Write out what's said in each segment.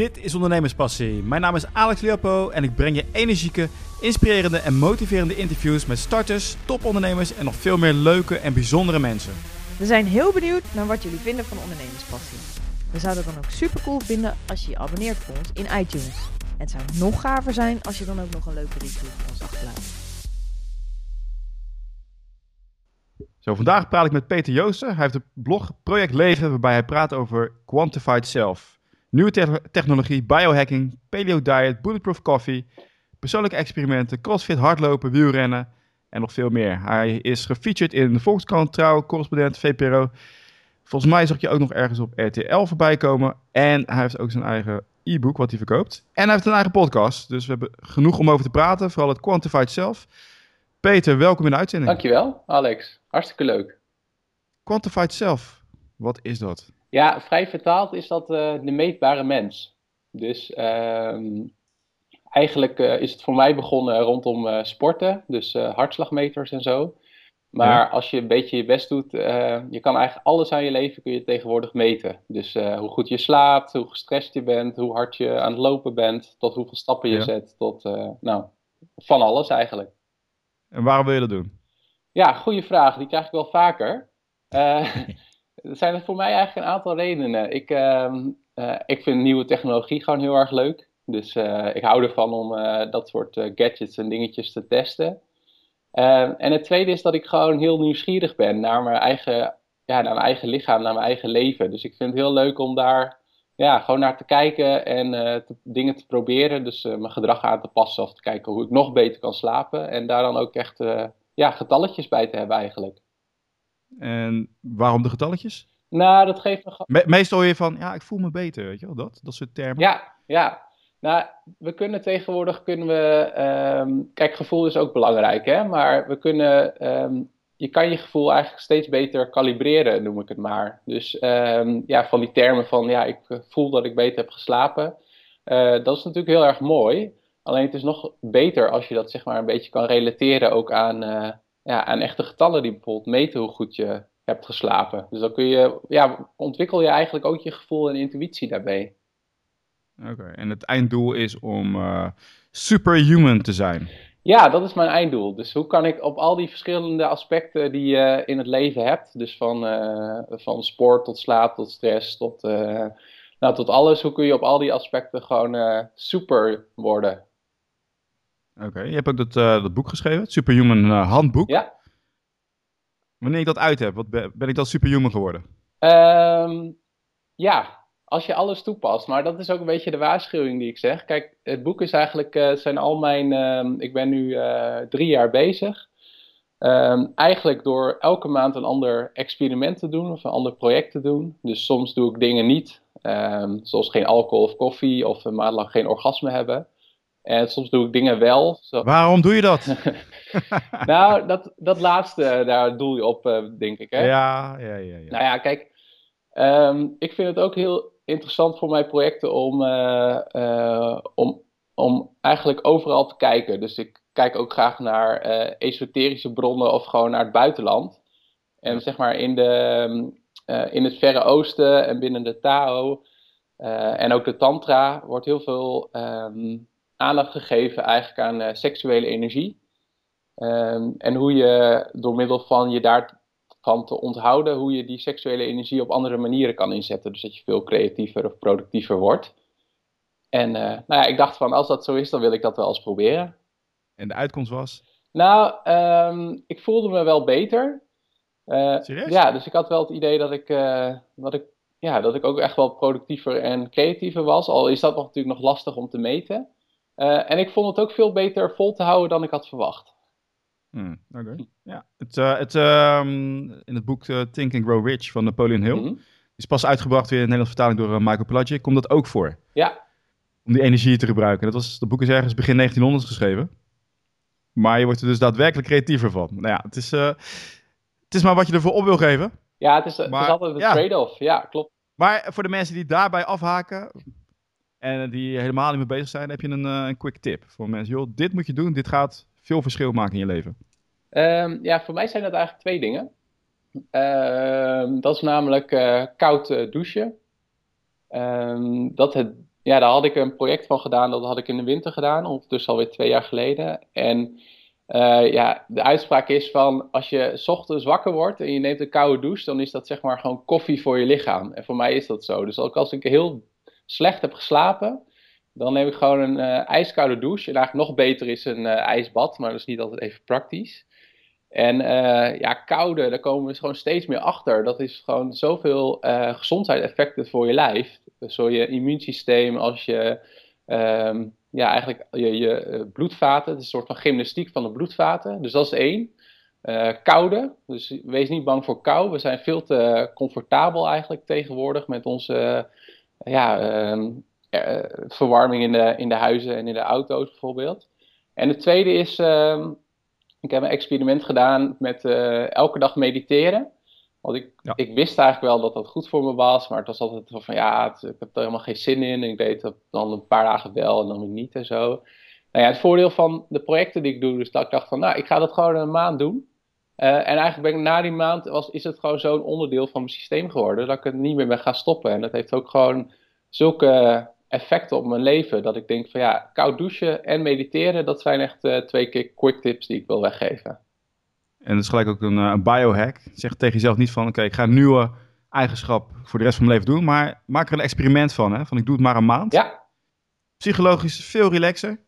Dit is Ondernemerspassie. Mijn naam is Alex Leopo en ik breng je energieke, inspirerende en motiverende interviews met starters, topondernemers en nog veel meer leuke en bijzondere mensen. We zijn heel benieuwd naar wat jullie vinden van Ondernemerspassie. We zouden het dan ook super cool vinden als je je abonneert voor ons in iTunes. En het zou nog gaver zijn als je dan ook nog een leuke review voor ons achterlaat. Zo, vandaag praat ik met Peter Joosten. Hij heeft een blog Project Leven waarbij hij praat over Quantified Self. Nieuwe te- technologie, biohacking, paleo diet, bulletproof coffee, persoonlijke experimenten, crossfit, hardlopen, wielrennen en nog veel meer. Hij is gefeatured in de Volkskrant, Trouw, Correspondent, VPRO. Volgens mij zag je ook nog ergens op RTL voorbij komen. En hij heeft ook zijn eigen e-book wat hij verkoopt. En hij heeft een eigen podcast. Dus we hebben genoeg om over te praten. Vooral het Quantified Self. Peter, welkom in de uitzending. Dankjewel, Alex. Hartstikke leuk. Quantified Self, wat is dat? Ja, vrij vertaald is dat eh, de meetbare mens. Dus ehm, eigenlijk eh, is het voor mij begonnen rondom eh, sporten, dus hartslagmeters en zo. Maar Ja. als je een beetje je best doet, je kan eigenlijk alles aan je leven kun je tegenwoordig meten. Dus hoe goed je slaapt, hoe gestrest je bent, hoe hard je aan het lopen bent, tot hoeveel stappen je Ja. zet, tot nou, van alles eigenlijk. En waarom wil je dat doen? Ja, goede vraag. Die krijg ik wel vaker. Er zijn er voor mij eigenlijk een aantal redenen. Ik, ehm, eh, ik vind nieuwe technologie gewoon heel erg leuk. Dus eh, ik hou ervan om eh, dat soort gadgets en dingetjes te testen. Eh, en het tweede is dat ik gewoon heel nieuwsgierig ben naar mijn eigen, ja, naar mijn eigen lichaam, naar mijn eigen leven. Dus ik vind het heel leuk om daar ja, gewoon naar te kijken en dingen te proberen. Dus mijn gedrag aan te passen of te kijken hoe ik nog beter kan slapen. En daar dan ook echt ja, getalletjes bij te hebben eigenlijk. En waarom de getalletjes? Nou, dat geeft me... ge- Me- meestal hoor je van, ja, ik voel me beter, weet je wel, dat, dat soort termen. Ja, ja. Nou, we kunnen tegenwoordig kunnen we... ehm, kijk, gevoel is ook belangrijk, hè. Maar we kunnen... ehm, je kan je gevoel eigenlijk steeds beter kalibreren, noem ik het maar. Dus ehm, ja, van die termen van... Ja, ik voel dat ik beter heb geslapen. eh, dat is natuurlijk heel erg mooi. Alleen het is nog beter als je dat zeg maar een beetje kan relateren ook aan, eh, ja, aan echte getallen die bijvoorbeeld meten hoe goed je hebt geslapen. Dus dan kun je, ja, ontwikkel je eigenlijk ook je gevoel en intuïtie daarbij. Oké, en het einddoel is om eh, superhuman te zijn. Ja, dat is mijn einddoel. Dus hoe kan ik op al die verschillende aspecten die je in het leven hebt, dus van, eh, van sport tot slaap tot stress tot, eh, nou, tot alles, hoe kun je op al die aspecten gewoon super worden? Oké, je hebt ook dat, eh, dat boek geschreven, het Superhuman eh, Handboek. Ja. Wanneer ik dat uit heb, wat ben, ben ik dan superhuman geworden? Ehm, ja, als je alles toepast. Maar dat is ook een beetje de waarschuwing die ik zeg. Kijk, het boek is eigenlijk, eh, zijn al mijn, ehm, ik ben nu drie jaar bezig. Ehm, eigenlijk door elke maand een ander experiment te doen of een ander project te doen. Dus soms doe ik dingen niet, zoals geen alcohol of koffie of een maand lang geen orgasme hebben. En soms doe ik dingen wel. Zo, Waarom doe je dat? nou, dat, dat laatste, daar doel je op, eh, denk ik. Hè? ja, ja, ja. ja. Nou ja, kijk, ehm, ik vind het ook heel interessant voor mijn projecten om, eh, eh, om, om eigenlijk overal te kijken. Dus ik kijk ook graag naar esoterische bronnen of gewoon naar het buitenland. En zeg maar in, de, in het Verre Oosten en binnen de Tao en ook de Tantra wordt heel veel ehm, aandacht gegeven eigenlijk aan eh, seksuele energie. Ehm, en hoe je door middel van je daarvan te onthouden, hoe je die seksuele energie op andere manieren kan inzetten. Dus dat je veel creatiever of productiever wordt. En eh, nou ja, ik dacht van als dat zo is, dan wil ik dat wel eens proberen. En de uitkomst was? Nou, ehm, ik voelde me wel beter. Serieus? Ja, dus ik had wel het idee dat ik, dat, ik, ja, dat ik ook echt wel productiever en creatiever was. Al is dat nog natuurlijk nog lastig om te meten. Eh, en ik vond het ook veel beter vol te houden dan ik had verwacht. Hmm, Oké. Ja. Het, eh, het, ehm, in het boek eh, Think and Grow Rich van Napoleon Hill, Mhm. is pas uitgebracht weer in Nederlandse vertaling door Michael Pelagic, komt dat ook voor. Ja, Om die energie te gebruiken. Dat, was, dat boek is ergens begin 1900 geschreven. Maar je wordt er dus daadwerkelijk creatiever van. Nou ja, het is, het is maar wat je ervoor op wil geven. ja het, is, het Maar, is altijd een ja. trade-off. Ja, klopt. Maar voor de mensen die daarbij afhaken en die helemaal niet mee bezig zijn, heb je een, eh, een quick tip. Voor mensen, joh, dit moet je doen, dit gaat veel verschil maken in je leven. Ehm, ja, voor mij zijn dat eigenlijk twee dingen. Ehm, dat is namelijk eh, koud eh, douchen. Ehm, dat, het, ja, daar had ik een project van gedaan, dat had ik in de winter gedaan, ondertussen alweer twee jaar geleden. En ja, de uitspraak is van als je ochtends wakker wordt en je neemt een koude douche, dan is dat zeg maar gewoon koffie voor je lichaam. En voor mij is dat zo. Dus ook als ik heel slecht heb geslapen, dan neem ik gewoon een uh, ijskoude douche. En eigenlijk nog beter is een uh, ijsbad, maar dat is niet altijd even praktisch. En ja, koude, daar komen we gewoon steeds meer achter. Dat is gewoon zoveel gezondheidseffecten voor je lijf. Zowel je immuunsysteem als je um, ja, eigenlijk je, je eh, bloedvaten. Het is een soort van gymnastiek van de bloedvaten. Dus dat is één. Koude, dus wees niet bang voor kou. We zijn veel te comfortabel eigenlijk tegenwoordig met onze ja, ehm, eh, verwarming in de, in de huizen en in de auto's bijvoorbeeld. En het tweede is, uh, ik heb een experiment gedaan met elke dag mediteren. Want ik, ik wist eigenlijk wel dat dat goed voor me was, maar het was altijd van ja, ik heb er helemaal geen zin in. En ik deed het dan een paar dagen wel en dan weer niet en zo. Nou ja, het voordeel van de projecten die ik doe, dus dat ik dacht van nou, ik ga dat gewoon een maand doen. Uh, en eigenlijk ben ik na die maand, was, is het gewoon zo'n onderdeel van mijn systeem geworden, dat ik het niet meer ben gaan stoppen. En dat heeft ook gewoon zulke effecten op mijn leven, dat ik denk van ja, koud douchen en mediteren, dat zijn echt uh, twee keer quick tips die ik wil weggeven. En dat is gelijk ook een, eh, een biohack. Zeg tegen jezelf niet van, oké, ik ga een nieuwe eigenschap voor de rest van mijn leven doen. Maar maak er een experiment van, hè. Van ik doe het maar een maand. Ja. Psychologisch veel relaxer.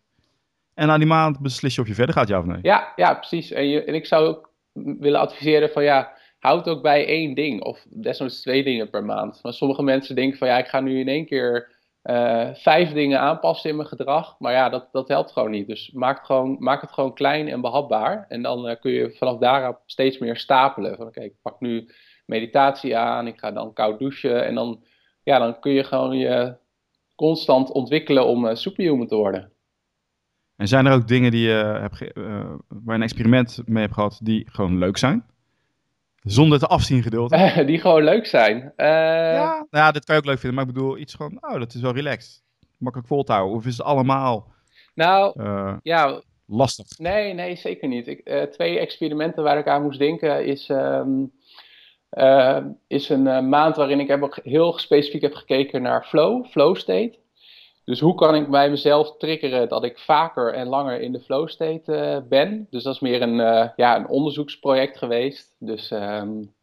En na die maand beslis je of je verder gaat, ja of nee. Ja, ja precies. En, je, en ik zou ook willen adviseren van, ja, houd ook bij één ding. Of desnoods twee dingen per maand. Maar sommige mensen denken van, ja, ik ga nu in één keer uh, vijf dingen aanpassen in mijn gedrag. Maar ja, dat, dat helpt gewoon niet. Dus maak het gewoon, maak het gewoon klein en behapbaar. En dan uh, kun je vanaf daarop steeds meer stapelen. Van oké, ik pak nu meditatie aan, ik ga dan koud douchen. En dan, ja, dan kun je gewoon je constant ontwikkelen om uh, superhuman te worden. En zijn er ook dingen die je hebt waar je een experiment mee hebt gehad die gewoon leuk zijn? Zonder te afzien gedeelte. die gewoon leuk zijn. Uh... Ja, nou ja, dit kan je ook leuk vinden. Maar ik bedoel, iets gewoon, oh, dat is wel relaxed. Makkelijk vol te houden. Of is het allemaal nou, uh, ja, lastig? Nee, nee, zeker niet. Ik, uh, twee experimenten waar ik aan moest denken is... Um, is een maand waarin ik heb heel specifiek heb gekeken naar flow, flow state. Dus hoe kan ik bij mezelf triggeren dat ik vaker en langer in de flow state uh, ben? Dus dat is meer een, uh, ja, een onderzoeksproject geweest. Dus um,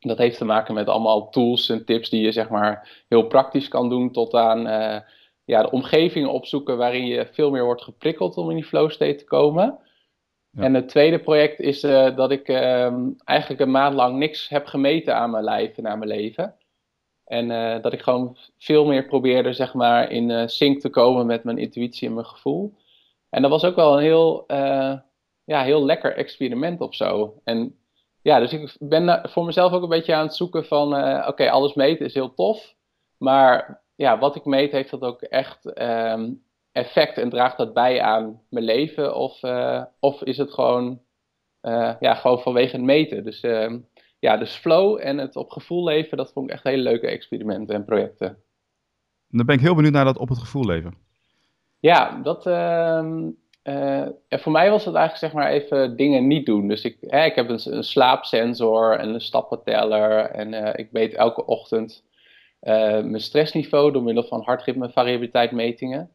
dat heeft te maken met allemaal tools en tips die je zeg maar heel praktisch kan doen tot aan uh, ja, de omgevingen opzoeken waarin je veel meer wordt geprikkeld om in die flow state te komen. Ja. En het tweede project is dat ik um, eigenlijk een maand lang niks heb gemeten aan mijn lijf en aan mijn leven. En uh, dat ik gewoon veel meer probeerde, zeg maar, in uh, sync te komen met mijn intuïtie en mijn gevoel. En dat was ook wel een heel, uh, ja, heel lekker experiment of zo. En ja, dus ik ben voor mezelf ook een beetje aan het zoeken van, oké, alles meten is heel tof. Maar ja, wat ik meet, heeft dat ook echt um, effect en draagt dat bij aan mijn leven? Of, of is het gewoon, ja, gewoon vanwege het meten? Dus ehm, ja, dus flow en het op gevoel leven, dat vond ik echt hele leuke experimenten en projecten. Dan ben ik heel benieuwd naar dat op het gevoel leven. Ja, dat, uh, voor mij was het eigenlijk zeg maar even dingen niet doen. Dus ik, hè, ik heb een, een, slaapsensor en een stappenteller en uh, ik meet elke ochtend eh, mijn stressniveau door middel van hartritme variabiliteit metingen.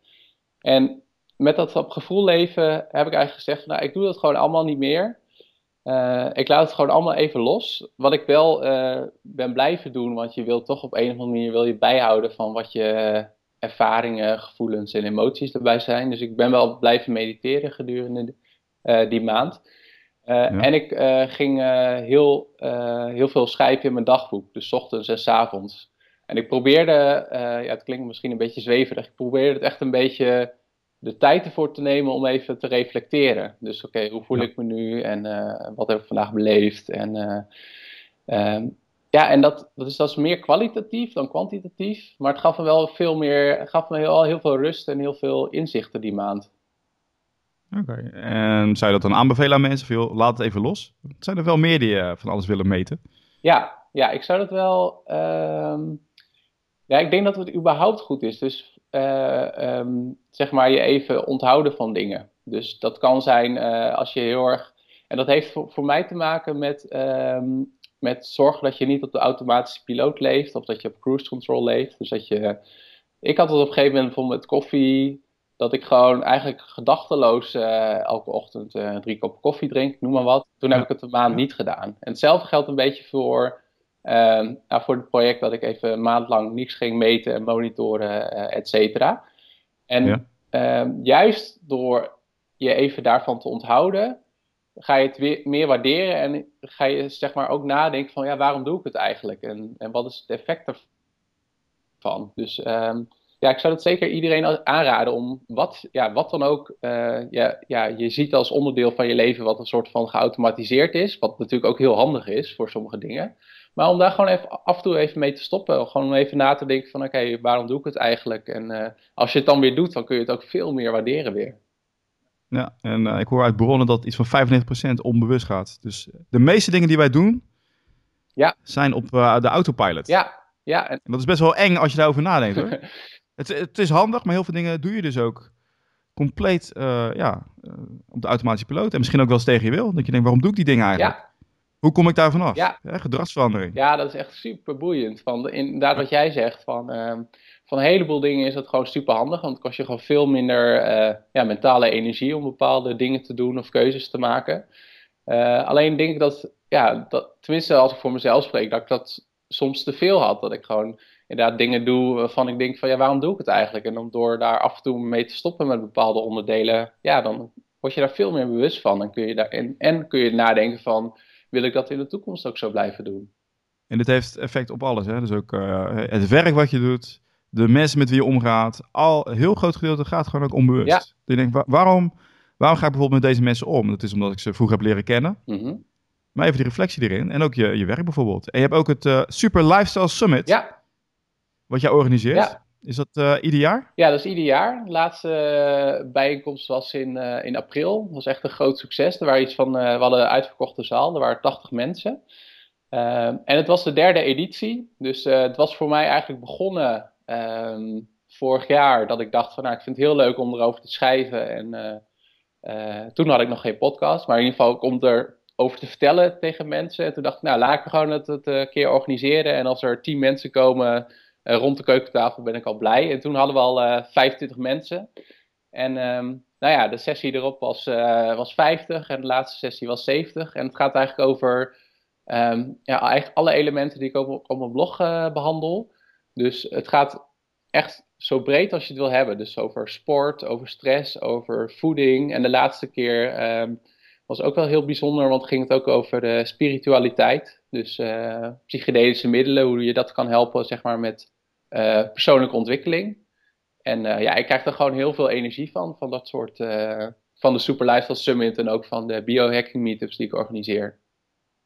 En met dat op gevoel leven heb ik eigenlijk gezegd, nou ik doe dat gewoon allemaal niet meer. Uh, ik laat het gewoon allemaal even los. Wat ik wel uh, ben blijven doen, want je wilt toch op een of andere manier wil je bijhouden van wat je ervaringen, gevoelens en emoties erbij zijn. Dus ik ben wel blijven mediteren gedurende uh, die maand. Ja. En ik ging heel, heel veel schrijven in mijn dagboek, dus ochtends en s avonds. En ik probeerde, ja, het klinkt misschien een beetje zweverig, ik probeerde het echt een beetje de tijd ervoor te nemen om even te reflecteren. Dus oké, hoe voel ik me nu en uh, wat heb ik vandaag beleefd? En, uh, um, ja, en dat, dat, is, dat is meer kwalitatief dan kwantitatief. Maar het gaf me wel veel meer, gaf me heel, heel veel rust en heel veel inzichten die maand. Oké, okay. en zou je dat dan aanbevelen aan mensen? Laat het even los. Zijn er wel meer die uh, van alles willen meten? Ja, ja ik zou dat wel. Um, ja, ik denk dat het überhaupt goed is. Dus uh, um, zeg maar je even onthouden van dingen. Dus dat kan zijn uh, als je heel erg. En dat heeft voor, voor mij te maken met, um, met zorgen dat je niet op de automatische piloot leeft of dat je op cruise control leeft. Dus dat je ik had het op een gegeven moment bijvoorbeeld met koffie, dat ik gewoon eigenlijk gedachteloos elke ochtend drie kop koffie drink, noem maar wat. Toen heb ik het een maand niet gedaan. En hetzelfde geldt een beetje voor, nou, voor het project dat ik even een maand lang niks ging meten en monitoren, et cetera. En ehm, juist door je even daarvan te onthouden, ga je het weer meer waarderen en ga je zeg maar ook nadenken van ja, waarom doe ik het eigenlijk en, en wat is het effect ervan. Dus ehm, ja, ik zou het zeker iedereen aanraden om wat, ja, wat dan ook uh, ja, ja, je ziet als onderdeel van je leven wat een soort van geautomatiseerd is, wat natuurlijk ook heel handig is voor sommige dingen. Maar om daar gewoon even af en toe even mee te stoppen. Gewoon om even na te denken van oké, waarom doe ik het eigenlijk? En uh, als je het dan weer doet, dan kun je het ook veel meer waarderen weer. Ja, en uh, ik hoor uit bronnen dat iets van 95% onbewust gaat. Dus de meeste dingen die wij doen, ja. zijn op uh, de autopilot. Ja, ja. En dat is best wel eng als je daarover nadenkt hoor. het, het is handig, maar heel veel dingen doe je dus ook compleet ja, op de automatische piloot. En misschien ook wel eens tegen je wil. Dat je denkt, waarom doe ik die dingen eigenlijk? Ja. Hoe kom ik daar vanaf? Ja. gedragsverandering. Ja, dat is echt super boeiend. Van de, inderdaad, wat jij zegt, van, uh, van een heleboel dingen is dat gewoon super handig. Want het kost je gewoon veel minder uh, ja, mentale energie om bepaalde dingen te doen of keuzes te maken. Uh, alleen denk ik dat, ja, dat, tenminste als ik voor mezelf spreek, dat ik dat soms te veel had. Dat ik gewoon inderdaad dingen doe waarvan ik denk van ja, waarom doe ik het eigenlijk? En om door daar af en toe mee te stoppen met bepaalde onderdelen, ja, dan word je daar veel meer bewust van. En kun je, daar, en, en kun je nadenken van wil ik dat in de toekomst ook zo blijven doen. En dit heeft effect op alles. Hè? Dus ook uh, het werk wat je doet, de mensen met wie je omgaat. Al een heel groot gedeelte gaat gewoon ook onbewust. Ja. Je denkt, waarom, waarom ga ik bijvoorbeeld met deze mensen om? Dat is omdat ik ze vroeger heb leren kennen. Mm -hmm. Maar even die reflectie erin. En ook je, je werk bijvoorbeeld. En je hebt ook het uh, Super Lifestyle Summit. Ja. Wat jij organiseert. Ja. Is dat uh, ieder jaar? Ja, dat is ieder jaar. De laatste uh, bijeenkomst was in, uh, in april. Dat was echt een groot succes. Er waren iets van, we hadden een uitverkochte zaal. Er waren 80 mensen. en het was de derde editie. Dus het was voor mij eigenlijk begonnen um, vorig jaar. Dat ik dacht van, nou, ik vind het heel leuk om erover te schrijven. En toen had ik nog geen podcast. Maar in ieder geval om erover te vertellen tegen mensen. En toen dacht ik, nou, laat ik gewoon het, het keer organiseren. En als er 10 mensen komen... Uh, rond de keukentafel ben ik al blij. En toen hadden we al uh, 25 mensen. En um, nou ja, de sessie erop was, uh, was 50 en de laatste sessie was 70. En het gaat eigenlijk over um, ja, eigenlijk alle elementen die ik op, op mijn blog behandel. Dus het gaat echt zo breed als je het wil hebben. Dus over sport, over stress, over voeding. En de laatste keer um, was ook wel heel bijzonder, want ging het ook over de spiritualiteit. Dus psychedelische middelen, hoe je dat kan helpen zeg maar, met uh, persoonlijke ontwikkeling. En uh, ja, ik krijg er gewoon heel veel energie van, van dat soort, uh, van de Super Lifestyle Summit en ook van de biohacking meetups die ik organiseer.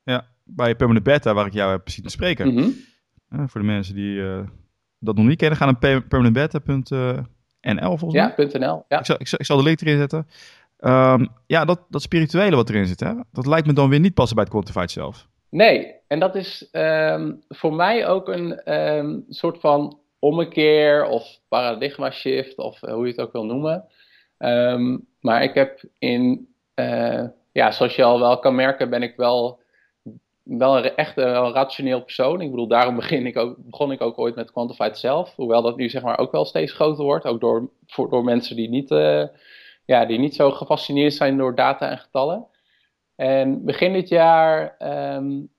Ja, bij Permanent Beta, waar ik jou heb zien spreken. Mm -hmm. voor de mensen die dat nog niet kennen, gaan naar permanentbeta.nl volgens ja, mij. .nl, ja. Ik zal, ik, zal, ik zal de link erin zetten. Um, ja, dat, dat spirituele wat erin zit, hè? dat lijkt me dan weer niet passen bij het Quantified zelf. Nee, en dat is um, voor mij ook een um, soort van ommekeer of paradigma shift of uh, hoe je het ook wil noemen. Um, maar ik heb in, uh, ja, zoals je al wel kan merken, ben ik wel, wel een, echt een, wel rationeel persoon. Ik bedoel, daarom begin ik ook, begon ik ook ooit met Quantified Self. Hoewel dat nu zeg maar ook wel steeds groter wordt, ook door, voor, door mensen die niet, uh, ja, die niet zo gefascineerd zijn door data en getallen. En begin dit jaar um,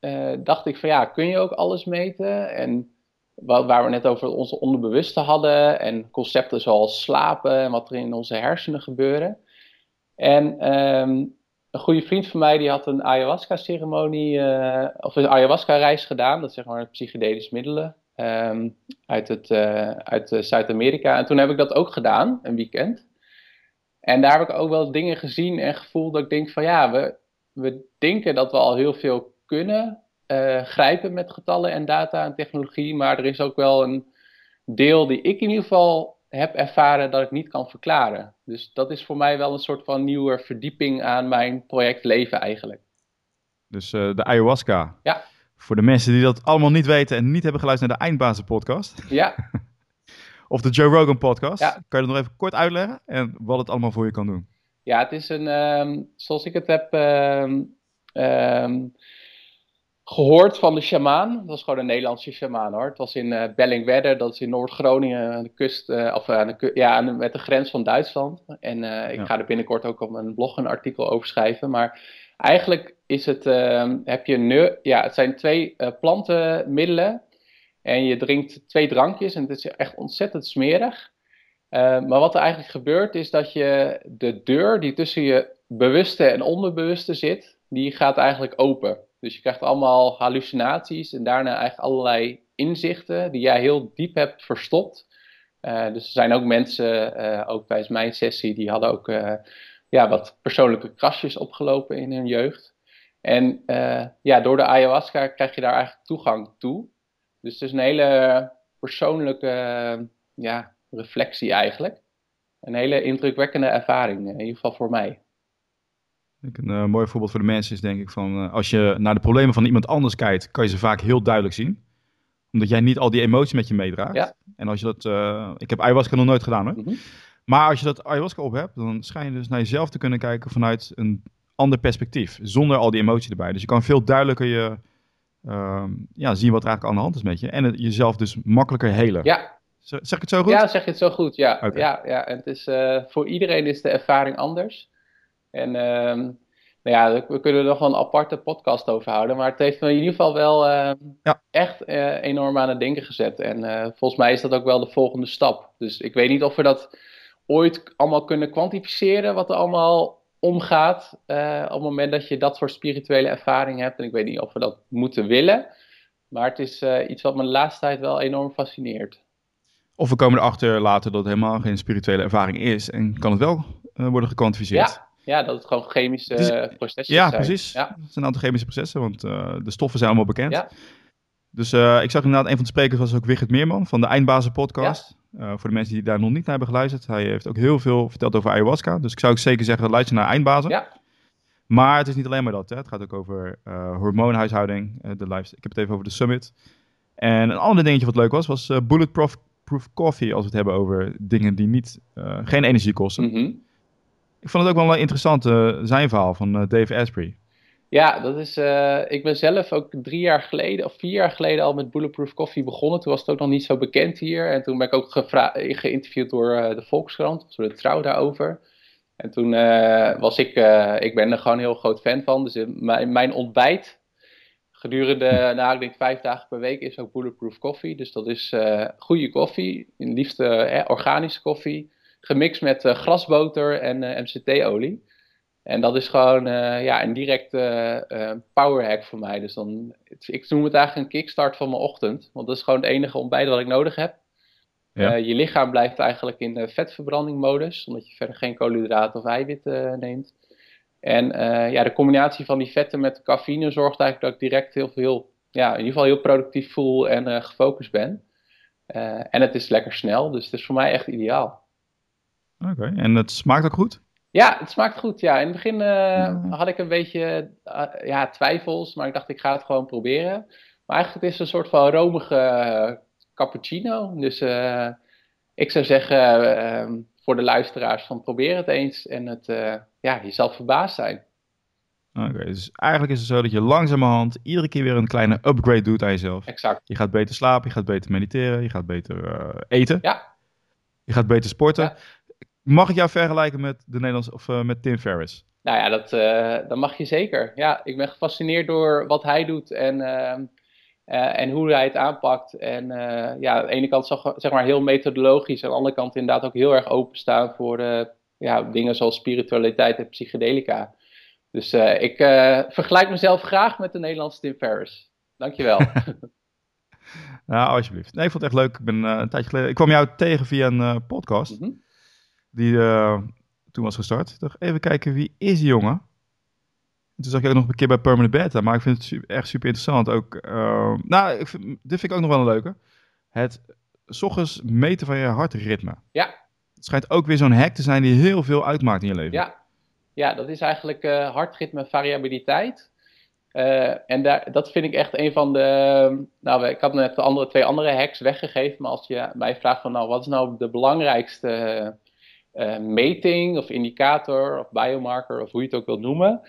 uh, dacht ik van ja, kun je ook alles meten? En waar, waar we net over onze onderbewuste hadden en concepten zoals slapen en wat er in onze hersenen gebeuren. En um, een goede vriend van mij die had een ayahuasca-ceremonie uh, of een ayahuasca-reis gedaan. Dat is zeg maar psychedelische middelen um, uit, het, uh, uit Zuid-Amerika. En toen heb ik dat ook gedaan, een weekend. En daar heb ik ook wel dingen gezien en gevoeld dat ik denk van ja, we, we denken dat we al heel veel kunnen uh, grijpen met getallen en data en technologie. Maar er is ook wel een deel die ik in ieder geval heb ervaren dat ik niet kan verklaren. Dus dat is voor mij wel een soort van nieuwe verdieping aan mijn project leven eigenlijk. Dus uh, de ayahuasca. Ja. Voor de mensen die dat allemaal niet weten en niet hebben geluisterd naar de Eindbazen podcast. Ja. of de Joe Rogan podcast. Ja. Kan je dat nog even kort uitleggen en wat het allemaal voor je kan doen? Ja, het is een, um, zoals ik het heb, um, um, gehoord van de shamaan. Dat was gewoon een Nederlandse shamaan hoor. Het was in uh, Bellingwedde, dat is in Noord-Groningen, aan de kust, uh, of aan de, ja, aan de, met de grens van Duitsland. En uh, ik ja. ga er binnenkort ook op mijn blog een artikel over schrijven. Maar eigenlijk is het, ehm, heb je nu, ja, het zijn twee plantenmiddelen. En je drinkt twee drankjes en het is echt ontzettend smerig. maar wat er eigenlijk gebeurt is dat je de deur die tussen je bewuste en onderbewuste zit, die gaat eigenlijk open. Dus je krijgt allemaal hallucinaties en daarna eigenlijk allerlei inzichten die jij heel diep hebt verstopt. Uh, dus er zijn ook mensen, uh, ook tijdens mijn sessie, die hadden ook ja, wat persoonlijke krasjes opgelopen in hun jeugd. En ja, door de ayahuasca krijg je daar eigenlijk toegang toe. Dus het is een hele persoonlijke ja, reflectie eigenlijk. Een hele indrukwekkende ervaring, in ieder geval voor mij. Een uh, mooi voorbeeld voor de mensen is denk ik van uh, als je naar de problemen van iemand anders kijkt, kan je ze vaak heel duidelijk zien. Omdat jij niet al die emoties met je meedraagt. Ja. En als je dat, uh, ik heb ayahuasca nog nooit gedaan hoor. Mm -hmm. Maar als je dat ayahuasca op hebt, dan schijn je dus naar jezelf te kunnen kijken vanuit een ander perspectief. Zonder al die emotie erbij. Dus je kan veel duidelijker je, ehm, ja, zien wat er eigenlijk aan de hand is met je. En het, jezelf dus makkelijker helen. Ja. Zeg ik het zo goed? Ja, zeg je het zo goed. Ja, okay. ja, ja. En het is, voor iedereen is de ervaring anders. En uh, nou ja, we kunnen er nog wel een aparte podcast over houden. Maar het heeft me in ieder geval wel uh, ja. echt uh, enorm aan het denken gezet. En uh, volgens mij is dat ook wel de volgende stap. Dus ik weet niet of we dat ooit allemaal kunnen kwantificeren. Wat er allemaal omgaat op het moment dat je dat soort spirituele ervaring hebt. En ik weet niet of we dat moeten willen. Maar het is iets wat me de laatste tijd wel enorm fascineert. Of we komen erachter later dat het helemaal geen spirituele ervaring is. En kan het wel worden gekwantificeerd. Ja. Ja, dat het gewoon chemische Dus- processen Ja, zijn. precies. Ja. Het zijn een aantal chemische processen, want eh, de stoffen zijn allemaal bekend. Ja. Dus eh, ik zag inderdaad, een van de sprekers was ook Wigert Meerman van de Eindbazen podcast. Eh, voor de mensen die daar nog niet naar hebben geluisterd. Hij heeft ook heel veel verteld over ayahuasca. Dus ik zou ook zeker zeggen, luister naar Eindbazen. Ja. Maar het is niet alleen maar dat. Hè. Het gaat ook over eh, hormoonhuishouding. eh, de ik heb het even over de summit. En een ander dingetje wat leuk was, was bulletproof proof coffee. Als we het hebben over dingen die niet, geen energie kosten. Mhm. Ik vond het ook wel een interessant zijn verhaal van Dave Asprey. Ja, dat is. eh, ik ben zelf ook drie jaar geleden of vier jaar geleden al met Bulletproof Coffee begonnen. Toen was het ook nog niet zo bekend hier. En toen ben ik ook geïnterviewd door eh, de Volkskrant, door de Trouw daarover. En toen eh, was ik, ik ben er gewoon een heel groot fan van. Dus mijn, mijn ontbijt gedurende, nou ik denk vijf dagen per week is ook Bulletproof Coffee. Dus dat is goede koffie, in liefst organische koffie, gemixt met grasboter en MCT-olie. En dat is gewoon eh, ja, een directe eh, eh, powerhack voor mij. Dus dan, ik noem het eigenlijk een kickstart van mijn ochtend. Want dat is gewoon het enige ontbijt wat ik nodig heb. Ja. Je lichaam blijft eigenlijk in de vetverbrandingmodus, omdat je verder geen koolhydraten of eiwitten neemt. En ja, de combinatie van die vetten met cafeïne zorgt eigenlijk dat ik direct heel veel, ja, in ieder geval heel productief voel en gefocust ben. En het is lekker snel, dus het is voor mij echt ideaal. Oké, en het smaakt ook goed? Ja, het smaakt goed. Ja, in het begin eh, had ik een beetje eh, ja, twijfels, maar ik dacht ik ga het gewoon proberen. Maar eigenlijk het is een soort van romige eh, cappuccino. Dus ik zou zeggen eh, voor de luisteraars van probeer het eens en het, ja, jezelf verbaasd zijn. Oké, dus eigenlijk is het zo dat je langzamerhand iedere keer weer een kleine upgrade doet aan jezelf. Exact. Je gaat beter slapen, je gaat beter mediteren, je gaat beter eten, Ja, je gaat beter sporten. Ja. Mag ik jou vergelijken met de Nederlandse of eh, met Tim Ferriss? nou ja, dat, eh, dat mag je zeker. Ja, ik ben gefascineerd door wat hij doet en, ehm, eh, en hoe hij het aanpakt. En ja, aan de ene kant zeg, zeg maar heel methodologisch, aan de andere kant inderdaad ook heel erg openstaan voor ja, dingen zoals spiritualiteit en psychedelica. Dus ik vergelijk mezelf graag met de Nederlandse Tim Ferriss. Dankjewel. Nou, alsjeblieft. Nee, ik vond het echt leuk. Ik ben een tijdje geleden... Ik kwam jou tegen via een podcast Mhm. Die eh, toen was gestart. Ik dacht, even kijken, wie is die jongen? En toen zag ik ook nog een keer bij Permanent Beta, maar ik vind het echt super interessant. Ook, eh, nou, ik vind, dit vind ik ook nog wel een leuke. Het s ochtends meten van je hartritme. Ja. Het schijnt ook weer zo'n hack te zijn die heel veel uitmaakt in je leven. Ja, ja dat is eigenlijk eh hartritme variabiliteit. En daar, dat vind ik echt een van de. Nou, ik had net de andere, twee andere hacks weggegeven. Maar als je mij vraagt van nou, wat is nou de belangrijkste eh, meting of indicator of biomarker of hoe je het ook wilt noemen.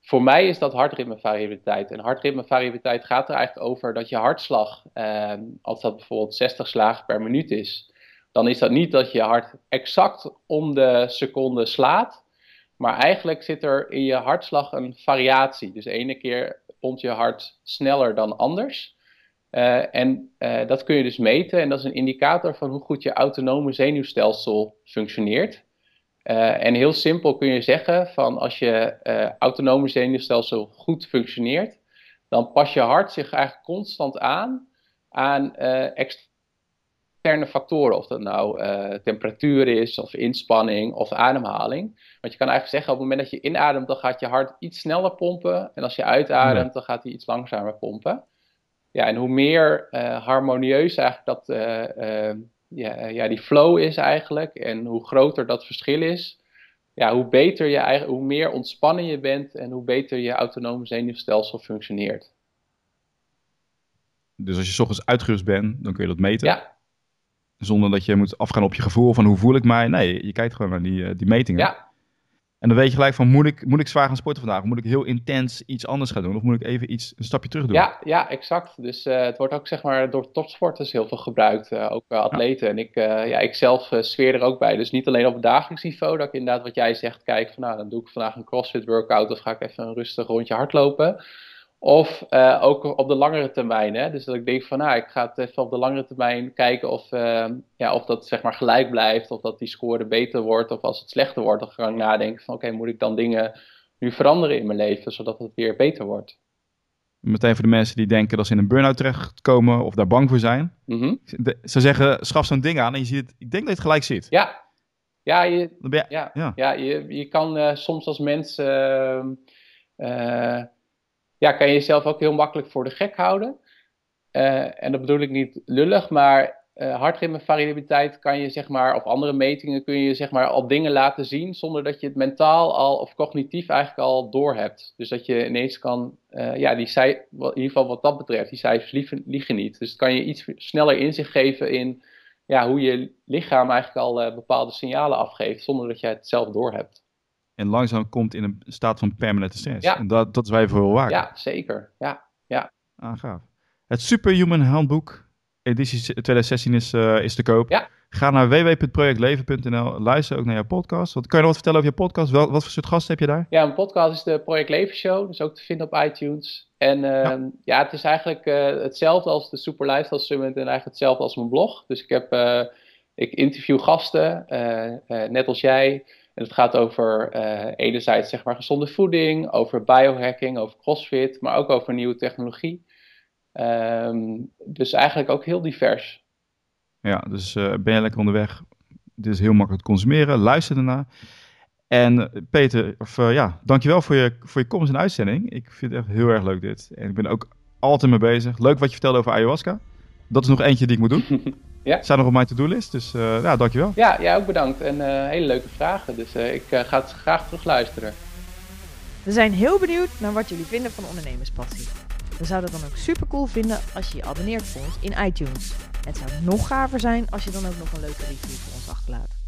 voor mij is dat hartritmevariabiliteit. En hartritmevariabiliteit gaat er eigenlijk over dat je hartslag, ehm, als dat bijvoorbeeld 60 slagen per minuut is, dan is dat niet dat je hart exact om de seconde slaat, maar eigenlijk zit er in je hartslag een variatie. Dus de ene keer pompt je hart sneller dan anders. Uh, en uh, dat kun je dus meten en dat is een indicator van hoe goed je autonome zenuwstelsel functioneert. Uh, en heel simpel kun je zeggen van als je autonome zenuwstelsel goed functioneert, dan pas je hart zich eigenlijk constant aan aan externe factoren. Of dat nou temperatuur is, of inspanning, of ademhaling. Want je kan eigenlijk zeggen op het moment dat je inademt, dan gaat je hart iets sneller pompen. En als je uitademt, dan gaat hij iets langzamer pompen. Ja, en hoe meer uh, harmonieus eigenlijk dat, uh, uh, ja, ja, die flow is eigenlijk, en hoe groter dat verschil is, ja, hoe beter je eigen, hoe meer ontspannen je bent en hoe beter je autonome zenuwstelsel functioneert. Dus als je s ochtends uitgerust bent, dan kun je dat meten? Ja. Zonder dat je moet afgaan op je gevoel van hoe voel ik mij. Nee, je kijkt gewoon naar die, die metingen. Ja, en dan weet je gelijk van, moet ik, moet ik zwaar gaan sporten vandaag? Of moet ik heel intens iets anders gaan doen? Of moet ik even iets, een stapje terug doen? Ja, ja exact. Dus uh, het wordt ook zeg maar door topsporters heel veel gebruikt. Uh, ook uh, atleten. Ja. En ik, ja, ik zelf sfeer er ook bij. Dus niet alleen op het dagelijks niveau. Dat ik inderdaad wat jij zegt, kijk van nou, dan doe ik vandaag een crossfit workout. Of ga ik even een rustig rondje hardlopen. Of uh, ook op de langere termijn. Hè? Dus dat ik denk van, nou, ik ga het even op de langere termijn kijken of, uh, ja, of dat zeg maar gelijk blijft. Of dat die score beter wordt. Of als het slechter wordt, dan ga ik nadenken van, oké, okay, moet ik dan dingen nu veranderen in mijn leven, zodat het weer beter wordt. Meteen voor de mensen die denken dat ze in een burn-out terechtkomen of daar bang voor zijn. Mm -hmm. Ze zeggen, schaf zo'n ding aan en je ziet het, ik denk dat je het gelijk ziet. Ja, ja, je, je, ja, ja. ja je, je kan uh, soms als mens ja, kan je jezelf ook heel makkelijk voor de gek houden. Uh, en dat bedoel ik niet lullig, maar uh, hartritmevariabiliteit kan je zeg maar, of andere metingen kun je zeg maar al dingen laten zien zonder dat je het mentaal al of cognitief eigenlijk al doorhebt. Dus dat je ineens kan, uh, ja, die in ieder geval wat dat betreft, die cijfers liegen, niet. Dus kan je iets sneller inzicht geven in ja, hoe je lichaam eigenlijk al bepaalde signalen afgeeft zonder dat je het zelf doorhebt en langzaam komt in een staat van permanente stress. Ja. En dat, dat is wij voor waard. Ja, zeker. Ja, ja. Ah, gaaf. Het Superhuman Handboek, editie 2016 is, uh, is te koop. Ja. Ga naar www.projectleven.nl. Luister ook naar jouw podcast. Wat kan je nog wat vertellen over je podcast? Wel, wat voor soort gasten heb je daar? Ja, mijn podcast is de Project Leven Show. Dus ook te vinden op iTunes. En uh, ja. ja. het is eigenlijk uh, hetzelfde als de Super Lifestyle Summit. En eigenlijk hetzelfde als mijn blog. Dus ik, heb, ik interview gasten, net als jij. En het gaat over uh, enerzijds zeg maar gezonde voeding, over biohacking, over crossfit, maar ook over nieuwe technologie. Um, dus eigenlijk ook heel divers. Ja, dus uh, ben je lekker onderweg. Dit is heel makkelijk te consumeren. Luister ernaar. En uh, Peter, of, ja, dankjewel voor je, voor je komst de uitzending. Ik vind het echt heel erg leuk dit. En ik ben ook altijd mee bezig. Leuk wat je vertelde over ayahuasca. Dat is nog eentje die ik moet doen. Ja. Zijn nog op mijn to-do-list, dus uh, ja, dankjewel. Ja, jij ook bedankt en uh, hele leuke vragen. Dus uh, ik ga het graag terug luisteren. We zijn heel benieuwd naar wat jullie vinden van ondernemerspassie. We zouden het dan ook super cool vinden als je je abonneert voor ons in iTunes. Het zou nog gaver zijn als je dan ook nog een leuke review voor ons achterlaat.